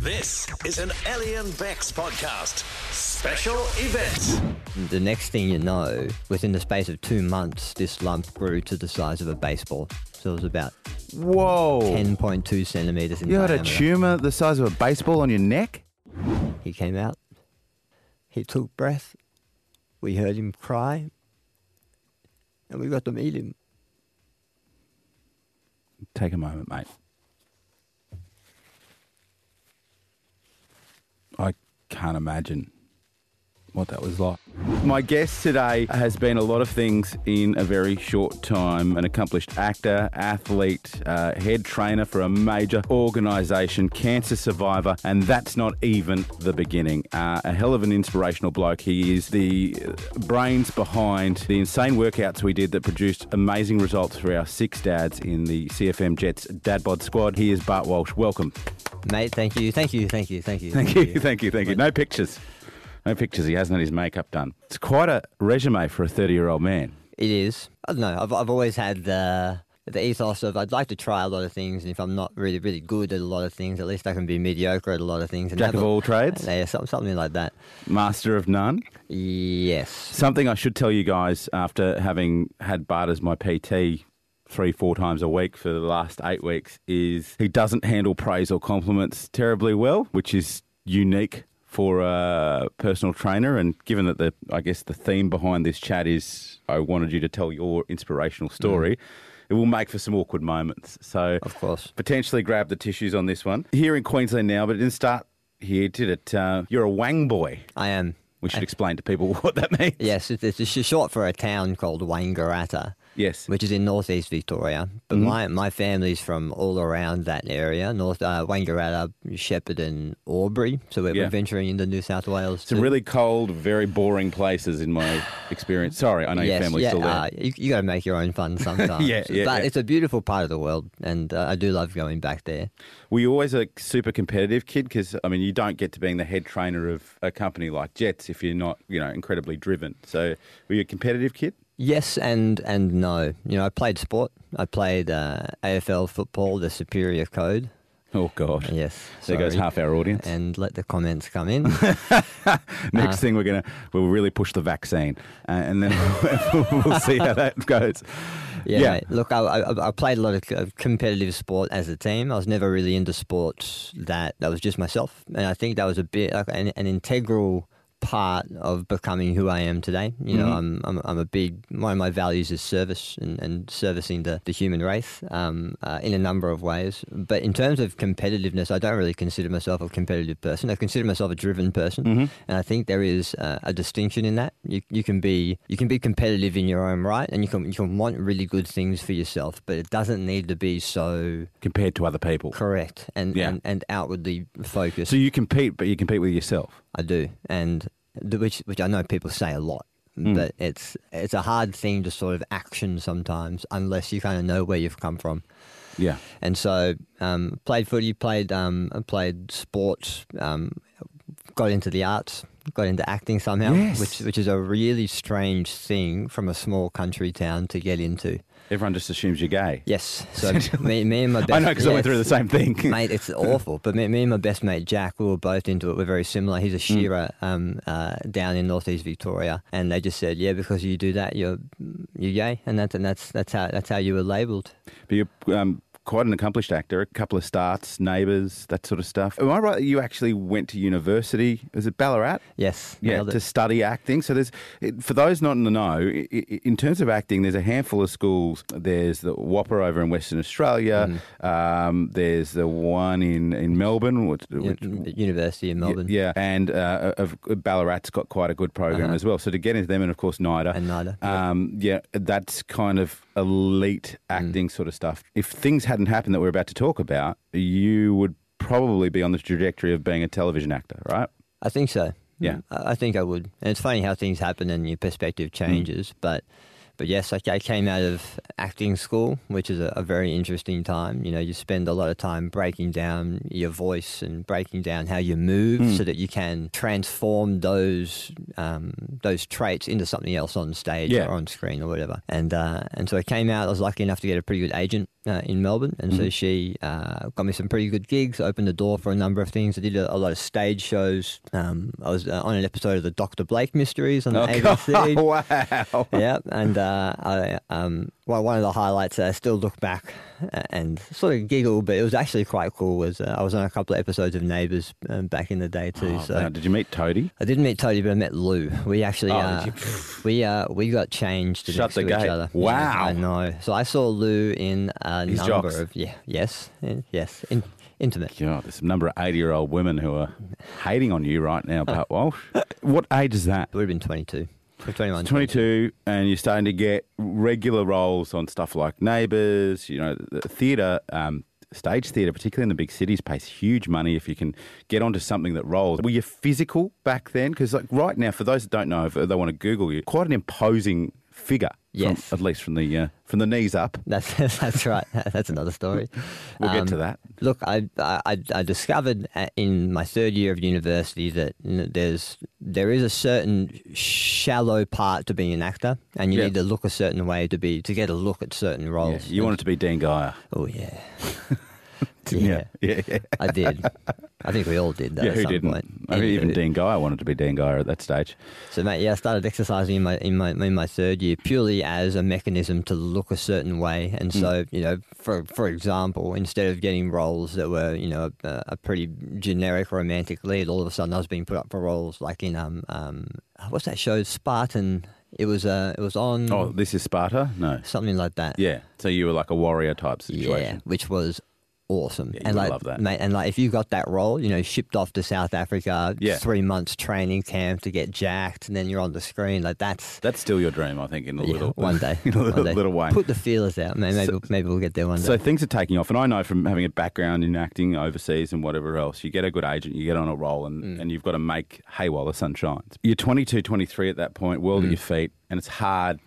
This is an Ellie and Bex podcast. Special event. The next thing you know, within the space of two months, this lump grew to the size of a baseball. So it was about Whoa. 10.2 centimeters in You had a tumour the size of a baseball on your neck? He came out. He took breath. We heard him cry. And we got to meet him. Take a moment, mate. I can't imagine what that was like. My guest today has been a lot of things in a very short time. An accomplished actor, athlete, uh, head trainer for a major organisation, cancer survivor, and that's not even the beginning. Uh, a hell of an inspirational bloke. He is the brains behind the insane workouts we did that produced amazing results for our six dads in the CFM Jets Dad Bod squad. He is Bart Walsh. Welcome. Mate, thank you, thank you, thank you, thank you. Thank you, thank you, thank you. No pictures. No pictures. He hasn't had his makeup done. It's quite a resume for a 30 year old man. It is. I don't know. I've, I've always had the, the ethos of I'd like to try a lot of things, and if I'm not really, really good at a lot of things, at least I can be mediocre at a lot of things. And Jack of a- all trades? Yeah, something like that. Master of none. Yes. Something I should tell you guys after having had Bart as my PT three, four times a week for the last eight weeks is he doesn't handle praise or compliments terribly well, which is unique for a personal trainer. And given that the, I guess the theme behind this chat is I wanted you to tell your inspirational story, it will make for some awkward moments. So, Of course. potentially grab the tissues on this one. Here in Queensland now, but it didn't start here, did it? Uh, you're a Wang boy. I am. We should explain to people what that means. Yes, it's, it's short for a town called Wangaratta, Yes. which is in northeast Victoria. But my, my family's from all around that area, North uh, Wangaratta, Shepparton, Albury. So we're, Yeah. we're venturing into New South Wales. Some too. really cold, very boring places in my experience. Sorry, I know your family's yeah, still there. uh, you, you got to make your own fun sometimes. Yeah, yeah, but yeah. it's a beautiful part of the world, and uh, I do love going back there. Were you always a super competitive kid? Because I mean, you don't get to being the head trainer of a company like Jets if you're not, you know, incredibly driven. So, were you a competitive kid? Yes and and no. You know, I played sport. I played uh, AFL football, the Superior Code. Oh God. Yes. So there goes half our audience. And let the comments come in. Next thing we're gonna we'll really push the vaccine, uh, and then we'll see how that goes. Yeah, Yeah. Look, I, I, I played a lot of competitive sport as a team. I was never really into sports that that was just myself, and I think that was a bit like an, an integral part of becoming who I am today. You know, I'm, I'm I'm a big one of my values is service and, and servicing the, the human race um, uh, in a number of ways. But in terms of competitiveness, I don't really consider myself a competitive person. I consider myself a driven person, and I think there is uh, a distinction in that. You you can be you can be competitive in your own right, and you can you can want really good things for yourself, but it doesn't need to be so Compared to other people, correct and Yeah. and, and outwardly focused. so you compete, but you compete with yourself. I do, and the, which which I know people say a lot, Hmm. but it's it's a hard thing to sort of action sometimes unless you kind of know where you've come from. Yeah. And so, um, played footy, played um, played sports, um, got into the arts, got into acting somehow, Yes. which which is a really strange thing from a small country town to get into. Everyone just assumes you're gay. Yes, so me, me and my best I know because I went through the same thing. mate, it's awful. But me, me and my best mate Jack, we were both into it. We're very similar. He's a Hmm. shearer um, uh, down in northeast Victoria, and they just said, "Yeah, because you do that, you're you're gay," and that's and that's that's how that's how you were labelled. But you're um, quite an accomplished actor. A couple of starts, neighbours, that sort of stuff. Am I right that you actually went to university? Is it Ballarat? Yes, Yeah, to study acting. So there's, for those not in the know, in terms of acting, there's a handful of schools. There's the WAAPA over in Western Australia. Mm. Um, there's the one in in Melbourne, which, which University in Melbourne. yeah, and uh, of Ballarat's got quite a good program Uh-huh. as well. So to get into them, and of course NIDA, And NIDA, yeah. um, yeah, that's kind of elite Mm. acting sort of stuff. If things hadn't happened that we're about to talk about, you would probably be on the trajectory of being a television actor, right? I think so. Yeah. I think I would. And it's funny how things happen and your perspective Hmm. changes. But But yes, I, I came out of acting school, which is a, a very interesting time. You know, you spend a lot of time breaking down your voice and breaking down how you move, so that you can transform those um, those traits into something else on stage Yeah. or on screen or whatever. And uh, and so I came out. I was lucky enough to get a pretty good agent uh, in Melbourne, and so she uh, got me some pretty good gigs. Opened the door for a number of things. I did a, a lot of stage shows. Um, I was uh, on an episode of the Dr. Blake Mysteries on the Oh, ABC. wow. yeah, and uh, I, um, well, one of the highlights I still look back and sort of giggle, but it was actually quite cool. Was uh, I was on a couple of episodes of Neighbours um, back in the day too. Oh, so wow. Did you meet Toadie? I didn't meet Toadie, but I met Lou. We actually, Oh, uh, we uh, we got changed Shut the to gate. each other. Wow. Yeah, I know. So I saw Lou in a His number jocks. of yeah, yes, in, yes, in, intimate. God, there's a number of 80 year old women who are hating on you right now, Bart Walsh. what age is that? It would have been 22, or 21, 22, and you're starting to get regular roles on stuff like Neighbours, you know, the theatre. Um, Stage theatre, particularly in the big cities, pays huge money if you can get onto something that rolls. Were you physical back then? Because like right now, for those that don't know, if they want to Google you, quite an imposing figure. from- Yes. at least from the uh, from the knees up. That's that's right. That's another story. We'll get Um, to that. Look, I, I I discovered uh, in my third year of university that there's there is a certain shallow part to being an actor, and you Yeah. need to look a certain way to be to get a look at certain Yeah, roles. you wanted to be Dean Geyer. Oh yeah, Yeah, yeah, yeah. I did. I think we all did that Yeah, at who some didn't? point. I mean, even Dean Geyer wanted to be Dean Geyer at that stage. So, mate, yeah, I started exercising in my in my in my third year purely as a mechanism to look a certain way. And so, you know, for for example, instead of getting roles that were, you know, a, a pretty generic romantic lead, all of a sudden I was being put up for roles like in um um what's that show Spartan? It was uh it was on Oh, this is Sparta? No. something like that. Yeah. So you were like a warrior type situation. Yeah, which was awesome. Yeah, and like, love that. mate, and like if you got that role, you know, shipped off to South Africa, Yeah. three months training camp to get jacked, and then you're on the screen. Like that's That's still your dream, I think, in a yeah, little one day, in a little, one day. little way. Put the feelers out. Maybe maybe, maybe we'll get there one day. So things are taking off, and I know from having a background in acting overseas and whatever else, you get a good agent, you get on a roll, and, Mm. and you've got to make hay while the sun shines. You're 22, 23 at that point, world Mm. at your feet, and it's hard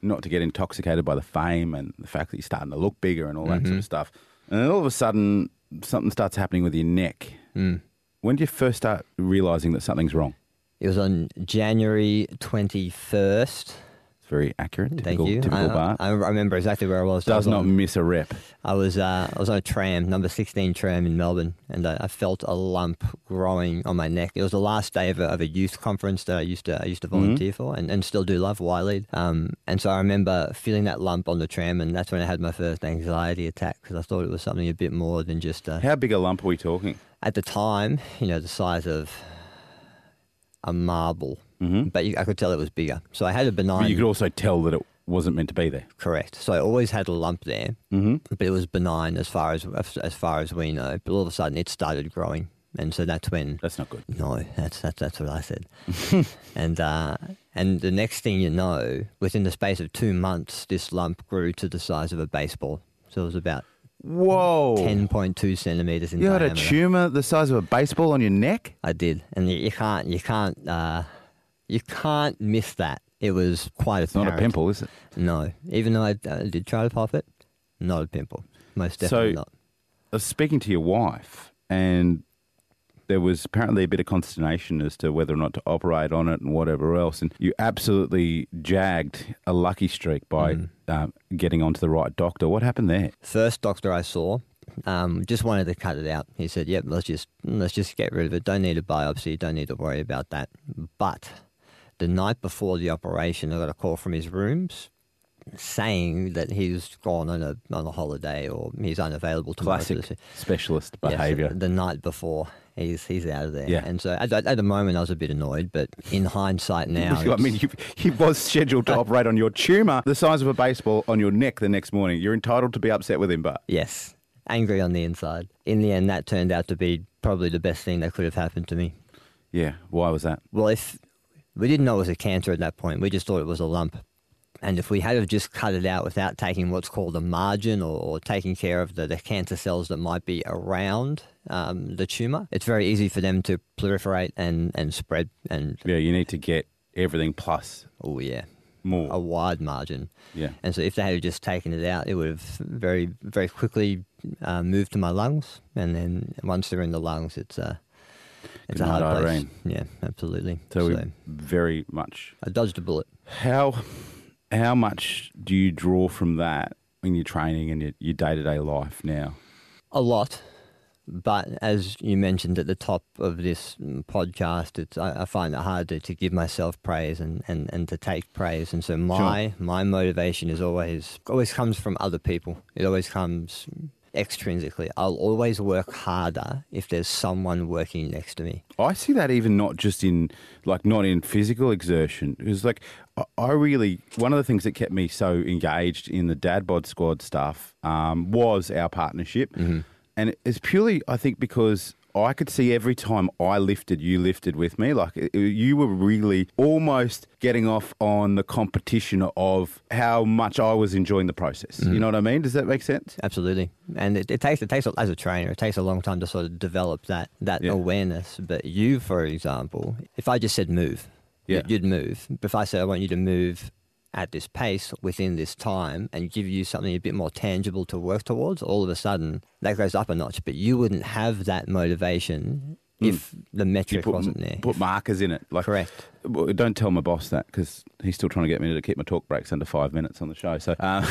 not to get intoxicated by the fame and the fact that you're starting to look bigger and all that Mm-hmm. sort of stuff. And then all of a sudden, something starts happening with your neck. Mm. When do you first start realizing that something's wrong? it was on January twenty first. It's very accurate. Thank Typical, you. Typical I, Bart. I, I remember exactly where I was. I Does was not on- miss a rep. I was uh, I was on a tram, number sixteen tram in Melbourne, and I, I felt a lump growing on my neck. It was the last day of a, of a youth conference that I used to I used to volunteer for, and, and still do love Y lead. Um, and so I remember feeling that lump on the tram, and that's when I had my first anxiety attack because I thought it was something a bit more than just uh, How big a lump are we talking? at the time, you know, the size of a marble. Mhm. But you, I could tell it was bigger. So I had a benign. But you could also tell that it wasn't meant to be there. Correct. So I always had a lump there, Mm-hmm. but it was benign as far as as far as we know. But all of a sudden, it started growing, and so that's when. That's not good. No, that's that's that's what I said. and uh, and the next thing you know, within the space of two months, this lump grew to the size of a baseball. So it was about Whoa. ten point two centimeters in You had a tumor the size of a baseball on your neck? I did, and you, you can't you can't uh, you can't miss that. It was quite It's not a pimple, is it? No, even though I uh, did try to pop it, not a pimple. Most definitely So- not. I was speaking to your wife, and there was apparently a bit of consternation as to whether or not to operate on it and whatever else. And you absolutely jagged a lucky streak by Mm-hmm. um, getting onto the right doctor. What happened there? First doctor I saw um, just wanted to cut it out. He said, "Yep, let's just let's just get rid of it. Don't need a biopsy. Don't need to worry about that." But the night before the operation, I got a call from his rooms saying that he's gone on a on a holiday or he's unavailable tomorrow. Classic specialist Yes, behaviour. the night before, he's he's out of there. Yeah. And so at, at the moment, I was a bit annoyed, but in hindsight now, I mean, he was scheduled to operate on your tumour the size of a baseball on your neck the next morning. You're entitled to be upset with him, but yes, angry on the inside. In the end, that turned out to be probably the best thing that could have happened to me. yeah, why was that? Well, if we didn't know it was a cancer at that point, we just thought it was a lump. And if we had have just cut it out without taking what's called a margin or, or taking care of the, the cancer cells that might be around um, the tumor, it's very easy for them to proliferate and, and spread. And Yeah, you need to get everything plus oh yeah, More. a wide margin. Yeah. And so if they had just taken it out, it would have very, very quickly uh, moved to my lungs. And then once they're in the lungs, it's a, it's a hard place. Irene. Yeah, absolutely. So, we very much. I dodged a bullet. How how much do you draw from that in your training and your, your day-to-day life now? A lot. But as you mentioned at the top of this podcast, it's, I, I find it hard to, to give myself praise and, and, and to take praise. And so my my motivation is always always comes from other people. It always comes extrinsically. I'll always work harder if there's someone working next to me. I see that even not just in like not in physical exertion. Because like I- really one of the things that kept me so engaged in the Dad Bod Squad stuff um, was our partnership, and it's purely I think because. I could see every time I lifted, you lifted with me. Like it- you were really almost getting off on the competition of how much I was enjoying the process. You mm-hmm. know what I mean? Does that make sense? Absolutely, and it, it takes it takes as a trainer, it takes a long time to sort of develop that that Yeah. awareness. But you, for example, if I just said move, Yeah. you'd move. But if I said I want you to move at this pace within this time and give you something a bit more tangible to work towards, all of a sudden that goes up a notch. But you wouldn't have that motivation if the. Metric put, wasn't there. put markers in it. Like, Correct. Well, don't tell my boss that because he's still trying to get me to keep my talk breaks under five minutes on the show. So uh,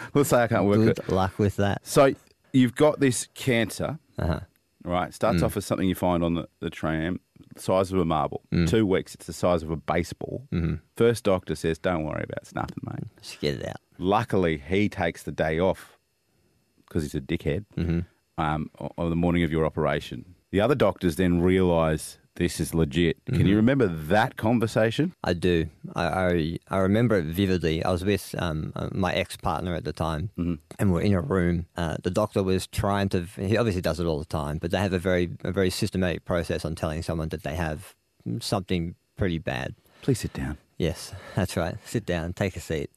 we'll say I can't work Good it. Good luck with that. So you've got this cancer, Uh-huh. Right? Starts off as something you find on the, the tram, size of a marble. Mm. Two weeks, it's the size of a baseball. Mm-hmm. First doctor says, "Don't worry about it. It's nothing, mate." Just get it out. Luckily, he takes the day off because he's a dickhead Mm-hmm. um, on the morning of your operation. The other doctors then realise this is legit. Can Mm-hmm. you remember that conversation? I do. I, I I remember it vividly. I was with um, uh, my ex partner at the time, and we're in a room. Uh, the doctor was trying to. He obviously does it all the time, but they have a very a very systematic process on telling someone that they have something pretty bad. Please sit down. Yes, that's right. Sit down, take a seat.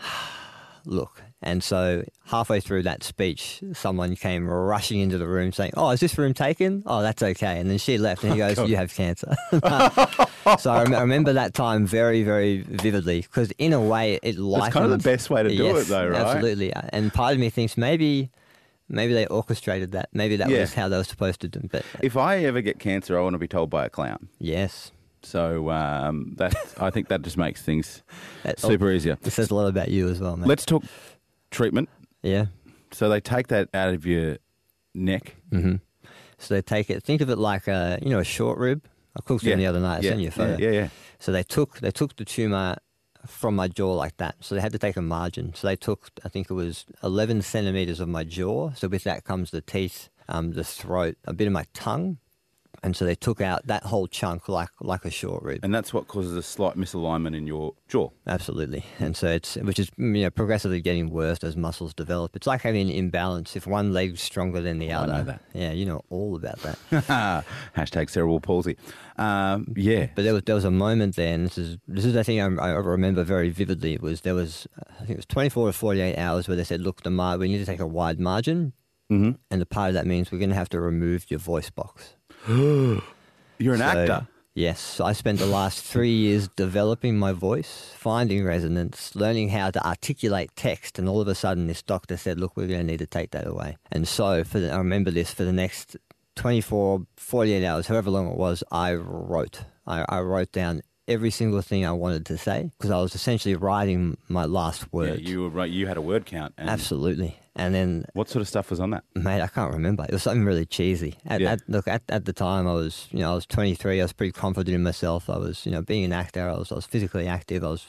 Look. And so halfway through that speech, someone came rushing into the room saying, Oh, is this room taken? Oh, that's okay. And then she left and he goes, You have cancer. so I, rem- I remember that time very, very vividly because, in a way, it lightened. kind of the best way to do Yes, it, though, right? Absolutely. And part of me thinks maybe. Maybe they orchestrated that. Maybe that Yeah. was how they were supposed to do it. But If I ever get cancer, I want to be told by a clown. yes, So um, that I think that just makes things super easier. It says a lot about you as well, man. Let's talk treatment. yeah. So they take that out of your neck. hmm So they take it. Think of it like a you know a short rib. I cooked it the other night. I yeah. sent you a photo. Yeah, yeah, yeah. So they took they took the tumor from my jaw like that. So they had to take a margin. So they took I think it was 11 centimeters of my jaw. So with that comes the teeth, um, the throat, a bit of my tongue, and so they took out that whole chunk like like a short rib. And that's what causes a slight misalignment in your jaw. Absolutely, and so it's which is you know progressively getting worse as muscles develop. It's like having an imbalance. If one leg's stronger than the Oh, I other, know that. yeah, you know all about that. Hashtag cerebral palsy. Um, yeah. But there was there was a moment there, and this is this is the thing I, I remember very vividly. It was there was I think it was twenty four to forty eight hours where they said, look, the mar- we need to take a wide margin, hmm and the part of that means we're going to have to remove your voice box. You're an So, actor. Yes, I spent the last three years developing my voice, finding resonance, learning how to articulate text, and all of a sudden this doctor said, look, we're going to need to take that away. And so for the, I remember this for the next 24, 48 hours, however long it was, I wrote. I, I wrote down every single thing I wanted to say because I was essentially writing my last words. Yeah, word. you were right. You had a word count. And Absolutely. And then What sort of stuff was on that? Mate, I can't remember. It was something really cheesy. At, Yeah. at, look, at, at the time, I was, you know, I was 23. I was pretty confident in myself. I was, you know, being an actor. I was, I was physically active. I was,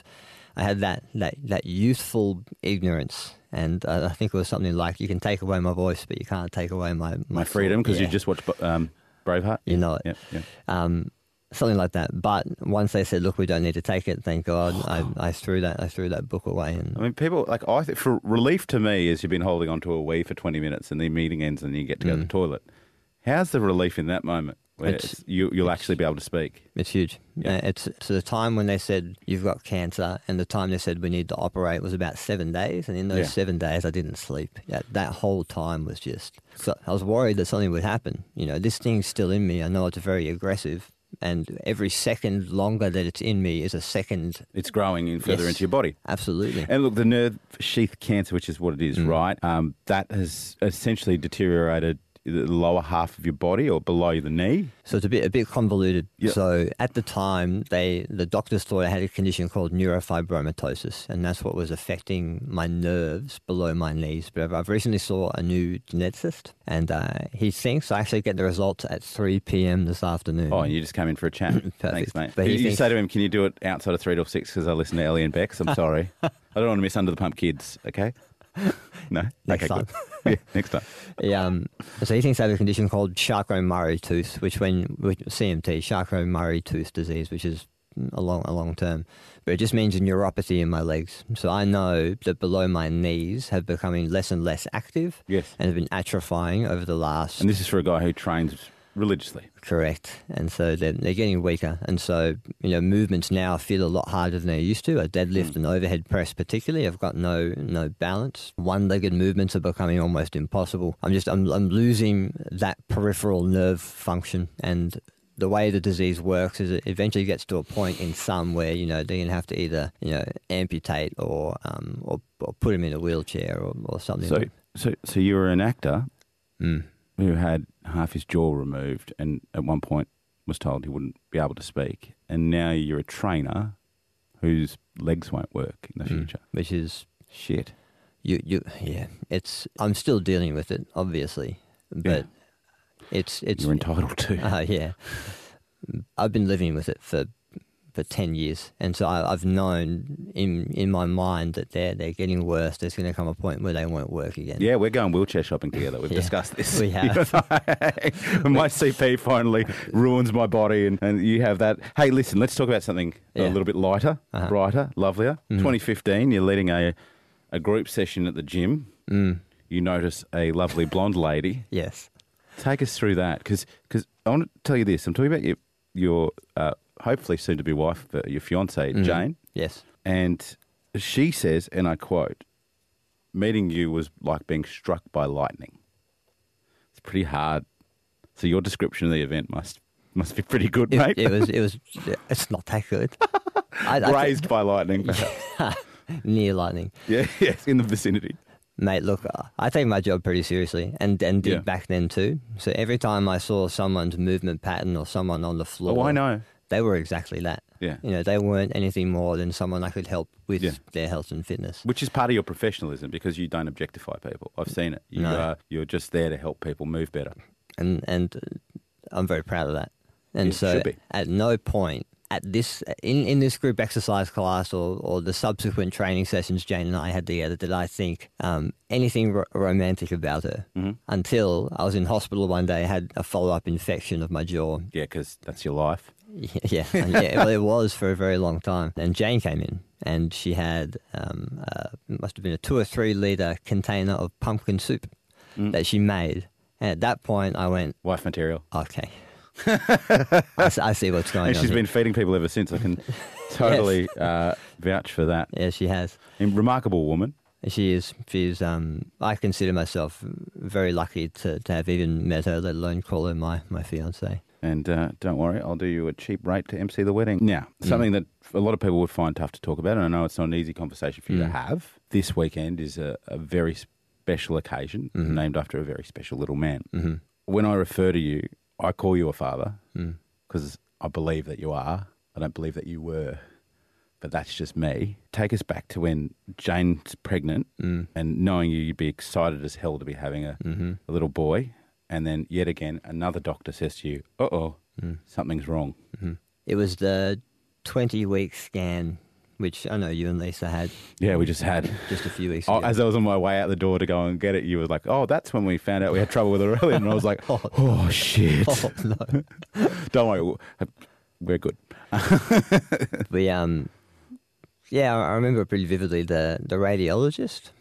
I had that, that, that youthful ignorance, and uh, I think it was something like, "You can take away my voice, but you can't take away my My freedom, because Yeah. you just watched um, Braveheart. You know it. Yeah, yeah. um, something like that. But once they said, "Look, we don't need to take it," thank God, I, I threw that, I threw that book away, and I mean, people like I think for relief to me is you've been holding onto a wee for twenty minutes and the meeting ends and you get to go to the toilet. How's the relief in that moment where Mm. It's- you, you'll actually be able to speak? It's huge. Yeah. Uh, It's so the time when they said you've got cancer, and the time they said we need to operate was about seven days. And in those Yeah. seven days, I didn't sleep. That, that whole time was just. So I was worried that something would happen. You know, this thing's still in me. I know it's very aggressive, and every second longer that it's in me is a second. It's growing in further Yes. into your body. Absolutely. And look, the nerve sheath cancer, which is what it is, Mm. right? Um, that has essentially deteriorated the lower half of your body or below the knee. So it's a bit a bit convoluted. Yeah. So at the time, they the doctors thought I had a condition called neurofibromatosis, and that's what was affecting my nerves below my knees. But I've- recently saw a new geneticist, and uh, he thinks I actually get the results at 3 p.m. this afternoon. Oh, and you just come in for a chat. Thanks, mate. But you thinks- say to him, "Can you do it outside of three till six? Because I listen to Ellie and Bex. I'm sorry. I don't want to miss Under the Pump Kids. Okay. No. Next okay. time. Yeah. Next time. He, um, so he thinks I have a condition called Charcot-Marie tooth, which when which, CMT, Charcot-Marie tooth disease, which is a long a long term, but it just means a neuropathy in my legs. So I know that below my knees have becoming less and less active, Yes. and have been atrophying over the last. And this is for a guy who trains religiously. Correct, and so they're, they're getting weaker, and so you know movements now feel a lot harder than they used to. A deadlift Mm. and overhead press, particularly, I've got no no balance. One-legged movements are becoming almost impossible. I'm just I'm I'm losing that peripheral nerve function, and the way the disease works is it eventually gets to a point in some where you know they're gonna have to either you know amputate or um or, or put him in a wheelchair or, or something. So, so, so you were an actor Mm. who had half his jaw removed, and at one point was told he wouldn't be able to speak, and now you're a trainer whose legs won't work in the Mm. future. which is Shit. You, you, yeah. It's. I'm still dealing with it, obviously, but it's it's. You're entitled to. Uh, yeah. I've been living with it for for ten years, and so I, I've known in in my mind that they're they're getting worse. There's going to come a point where they won't work again. Yeah, we're going wheelchair shopping together. We've Yeah, discussed this. we have. My CP finally ruins my body, and, and you have that. Hey, listen, let's talk about something a little bit lighter, Uh-huh. brighter, lovelier. 2015, you're leading a, a group session at the gym. Mm, You notice a lovely blonde lady. yes. Take us through that, because I want to tell you this. I'm talking about your, your uh, hopefully soon to be wife, uh, your fiance, Mhm. Jane. Yes. And she says, and I quote, meeting you was like being struck by lightning. It's pretty hard. So your description of the event must must be pretty good, It, mate. it was. It was. It's not that good. I, I Raised by lightning, near lightning. yeah, yes, in the vicinity. Mate, look, I take my job pretty seriously, and and did Yeah. back then too. So every time I saw someone's movement pattern or someone on the floor, Oh, I know. They were exactly that. Yeah. You know, they weren't anything more than someone I could help with Yeah. their health and fitness. Which is part of your professionalism because you don't objectify people. I've seen it. You No. are you're just there to help people move better. And and I'm very proud of that. And Yeah, so at no point at this in, in this group exercise class or, or the subsequent training sessions Jane and I had together did I think um, anything ro- romantic about her Mhm. until I was in hospital one day had a follow up infection of my jaw Yeah, because that's your life. Yeah, yeah. Well, it was for a very long time. And Jane came in, and she had um, uh, must have been a two or three liter container of pumpkin soup Mm. that she made. And at that point, I went, Wife material. okay, I see what's going And on. she's here. been feeding people ever since. I can totally uh, vouch for that. Yeah, she has. And remarkable woman. She is. She's. Um, I consider myself very lucky to, to have even met her, let alone call her my my fiance. And uh, don't worry, I'll do you a cheap rate to MC the wedding. Now, Mm. something that a lot of people would find tough to talk about, and I know it's not an easy conversation for you to Mm. have. This weekend is a, a very special occasion Mhm. named after a very special little man. hmm When I refer to you, I call you a father Mm. because I believe that you are. I don't believe that you were, but that's just me. Take us back to when Jane's pregnant Mm. and knowing you, you'd be excited as hell to be having a, hmm a little boy. And then yet again, another doctor says to you, uh oh, Mm. something's wrong. It was the twenty week scan, which I know you and Lisa had Yeah, we just had. just a few weeks Oh, ago. as I was on my way out the door to go and get it, you were like, "Oh, that's when we found out we had trouble with Aurelian." And I was like, Oh. "Oh, shit!" oh no. Don't worry, we'll- we're good. We um, yeah, I I remember pretty vividly. The the radiologist,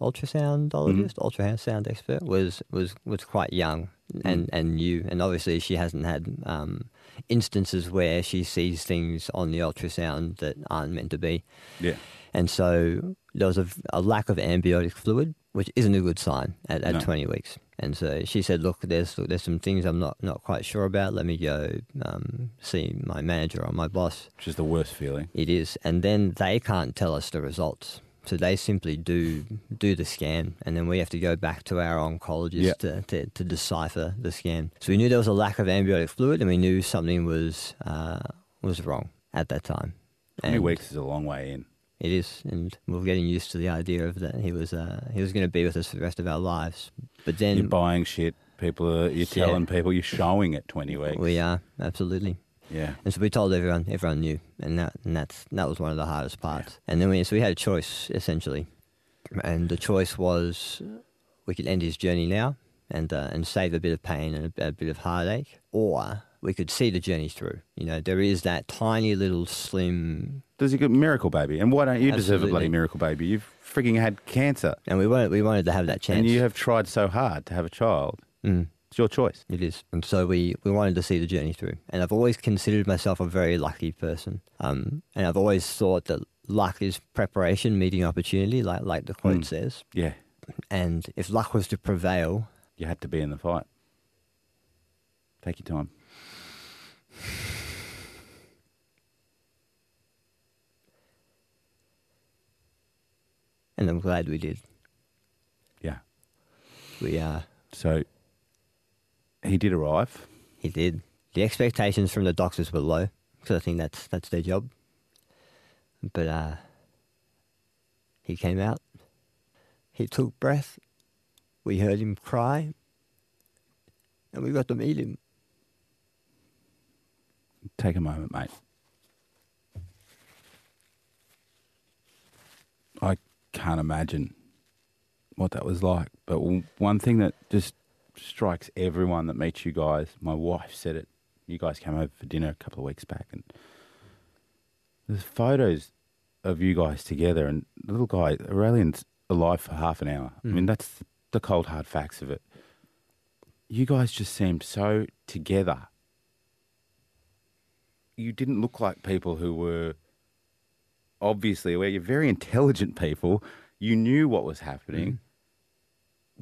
ultrasoundologist, ultrasound expert was was was quite young and and new, and obviously she hasn't had um instances where she sees things on the ultrasound that aren't meant to be. Yeah, And so there was a, a lack of amniotic fluid, which isn't a good sign at, at No. 20 weeks. And so she said, look, there's there's some things I'm not, not quite sure about. Let me go um, see my manager or my boss. Which is the worst feeling. It is. And then they can't tell us the results. So they simply do do the scan, and then we have to go back to our oncologist Yeah. to, to, to decipher the scan. So we knew there was a lack of amniotic fluid, and we knew something was uh, was wrong at that time. 20 And weeks is a long way in. It is, and we're getting used to the idea of that he was uh, he was going to be with us for the rest of our lives. But then You're buying shit. People are, you're Yeah. telling people you're showing at 20 weeks. we are absolutely. Yeah. And so we told everyone, everyone knew, and that and that's that was one of the hardest parts. And then we so we had a choice essentially, and the choice was we could end his journey now and uh, and save a bit of pain and a, a bit of heartache, or we could see the journey through. You know, there is that tiny little slim, Does he get miracle baby? And why don't you deserve a bloody miracle baby? You've freaking had cancer. and we wanted we wanted to have that chance. And you have tried so hard to have a child. Mm. It's your choice. It is. And so we, we wanted to see the journey through. And I've always considered myself a very lucky person. Um, and I've always thought that luck is preparation meeting opportunity, like, like the quote Mm. says. Yeah. And if luck was to prevail, You had to be in the fight. Take your time. and I'm glad we did. Yeah. We uh, So he did arrive. he did. The expectations from the doctors were low, because I think that's that's their job. But uh, he came out. He took breath. We heard him cry, and we got to meet him. Take a moment, mate. I can't imagine what that was like. But one thing that just strikes everyone that meets you guys, my wife said it. You guys came over for dinner a couple of weeks back, and there's photos of you guys together. And the little guy, Aurelian's alive for half an hour. I mean, mm. that's the cold hard facts of it. You guys just seemed so together you didn't look like people who were obviously aware. You're very intelligent people. You knew what was happening. Mm.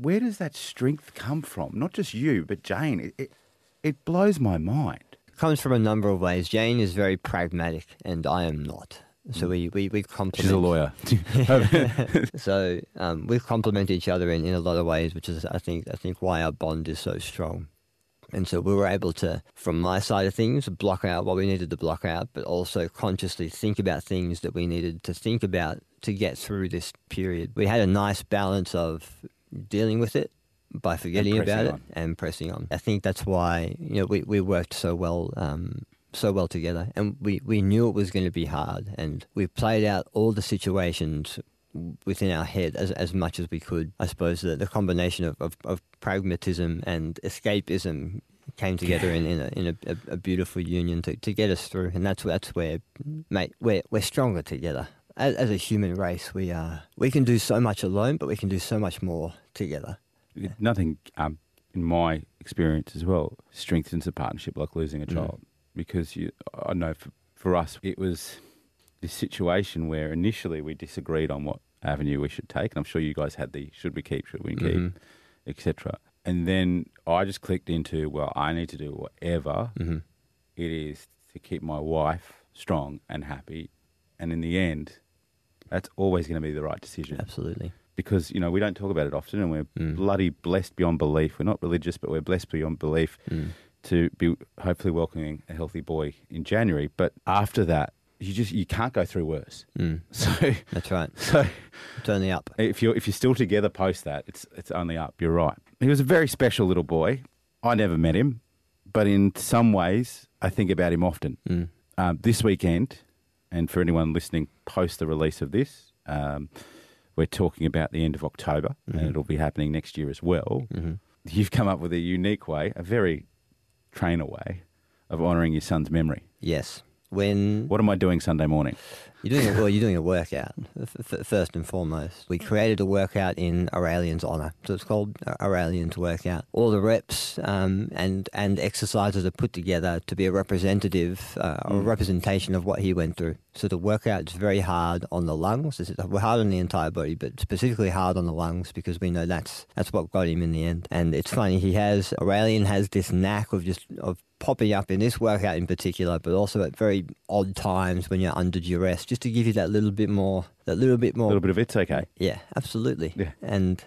Where does that strength come from? Not just you, but Jane. It, it, it blows my mind. It comes from a number of ways. Jane is very pragmatic, and I am not. So we we we complement. She's a lawyer. So um, we complement each other in, in a lot of ways, which is I think I think why our bond is so strong. And so we were able to, from my side of things, block out what we needed to block out, but also consciously think about things that we needed to think about to get through this period. We had a nice balance of dealing with it by forgetting about it and pressing on. I think that's why you know we, we worked so well um, so well together, and we, we knew it was going to be hard, and we played out all the situations within our head as as much as we could. I suppose the, the combination of, of, of pragmatism and escapism came together in, in, a, in a, a, a beautiful union to, to get us through, and that's that's where, mate, we're we're stronger together. As, as a human race, we are we can do so much alone, but we can do so much more together. Nothing, um, in my experience as well, strengthens a partnership like losing a child. Because you, I know for, for us, it was this situation where initially we disagreed on what avenue we should take. And I'm sure you guys had the should we keep, should we keep, etc. And then I just clicked into, well, I need to do whatever Mm-hmm. it is to keep my wife strong and happy. And in the end, that's always going to be the right decision Absolutely. because you know we don't talk about it often, and we're bloody blessed beyond belief. We're not religious, but we're blessed beyond belief to be hopefully welcoming a healthy boy in January. But after that, you just you can't go through worse. Mm. So, That's right. so It's only up. if you're if you're still together post that, it's it's only up. You're right. He was a very special little boy. I never met him, but in some ways, I think about him often. Mm. Um, this weekend, and for anyone listening post the release of this, um, we're talking about the end of October, and it'll be happening next year as well. You've come up with a unique way, a very trainer way, of honouring your son's memory. Yes. When What am I doing Sunday morning? You're doing a, well. You're doing a workout f- f- first and foremost. We created a workout in Aurelian's honour, so it's called Aurelian's workout. All the reps um, and and exercises are put together to be a representative, uh, a representation of what he went through. So the workout is very hard on the lungs. It's hard on the entire body, but specifically hard on the lungs because we know that's that's what got him in the end. And it's funny. He has Aurelian has this knack of just of popping up in this workout in particular, but also at very odd times when you're under duress, just to give you that little bit more, that little bit A more. little bit of it's okay. Yeah, absolutely. Yeah. And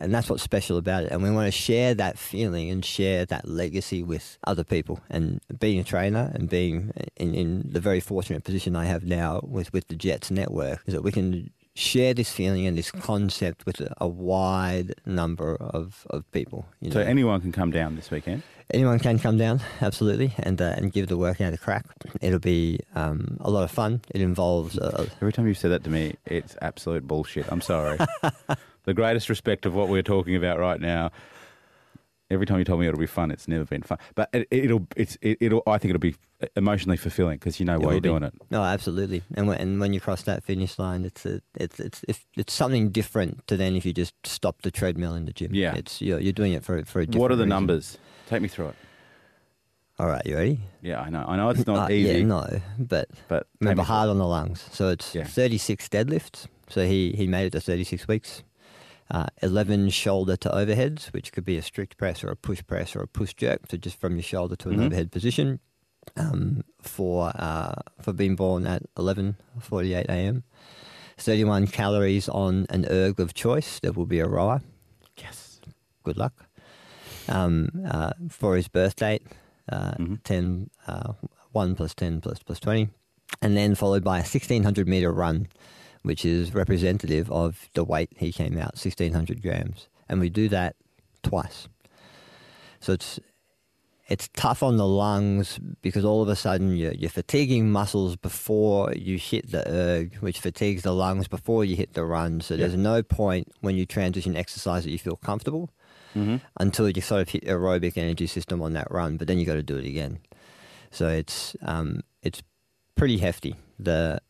and that's what's special about it. And we want to share that feeling and share that legacy with other people. And being a trainer and being in, in the very fortunate position I have now with, with the Jets network is that we can share this feeling and this concept with a, wide number of, of people. You So anyone can come down this weekend. Anyone can come down, absolutely, and uh, and give the workout a crack. It'll be um, a lot of fun. It involves uh, Every time you say that to me, it's absolute bullshit. I'm sorry. the greatest respect of what we're talking about right now. Every time you told me it'll be fun, it's never been fun. But it, it'll, it's, it, it'll. I think it'll be emotionally fulfilling because you know why you're be. doing it. No, absolutely. And when, and when you cross that finish line, it's a, it's it's it's it's something different to then if you just stop the treadmill in the gym. Yeah. it's you're, you're doing it for for a different What are the reason. numbers? Take me through it. All right, you ready? Yeah, I know. I know it's not Uh, easy, Yeah, no, but but remember hard on the lungs. So it's Yeah. 36 deadlifts. So he he made it to 36 weeks. Uh, 11 shoulder to overheads, which could be a strict press or a push press or a push jerk, so just from your shoulder to an Mhm. overhead position. Um, for uh, for being born at 11:48 a.m. 31 calories on an erg of choice. There will be a it. Yes. Good luck. Um, uh, for his birth date, uh, Mhm. 10, uh, 1 plus 10 plus, plus 20. And then followed by a 1600 meter run, which is representative of the weight he came out, 1600 grams. And we do that twice. So it's it's tough on the lungs because all of a sudden you're, you're fatiguing muscles before you hit the erg, which fatigues the lungs before you hit the run. So there's no point when you transition exercise that you feel comfortable hmm until you sort of hit aerobic energy system on that run, but then you got to do it again. So it's um, it's pretty hefty. The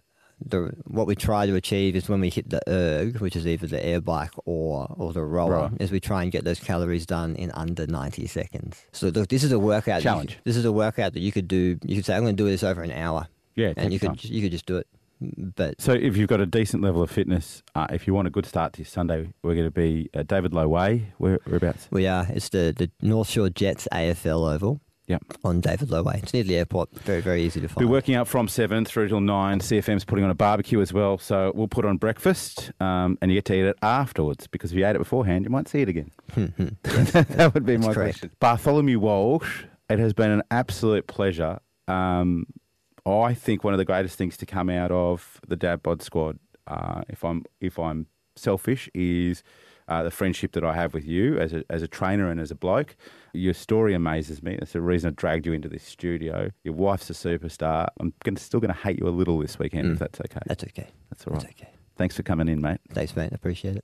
the what we try to achieve is when we hit the erg, which is either the air bike or or the rower, Rower. is we try and get those calories done in under ninety seconds. So look, this is a workout. Challenge. could- this is a workout that you could do. You could say, I'm going to do this over an hour, Yeah, and you could time. you could just do it. But So if you've got a decent level of fitness, uh, if you want a good start to Sunday, we're going to be at David Low Way. Where, whereabouts? we are. It's the the North Shore Jets AFL Oval. Yep. On David Low Way. It's near the airport. Very, very easy to find. Be find. working out from seven through till nine. CFM's putting on a barbecue as well, so we'll put on breakfast, um, and you get to eat it afterwards. Because if you ate it beforehand, you might see it again. that would be my correct. question. Bartholomew Walsh, it has been an absolute pleasure. Um, I think one of the greatest things to come out of the Dad Bod squad, uh, if I'm if I'm selfish, is uh, the friendship that I have with you as a as a trainer and as a bloke. Your story amazes me. That's the reason I dragged you into this studio. Your wife's a superstar. I'm gonna, still going to hate you a little this weekend, if Mm. that's okay. That's okay. That's all right. That's okay. Thanks for coming in, mate. Thanks, mate. I appreciate it.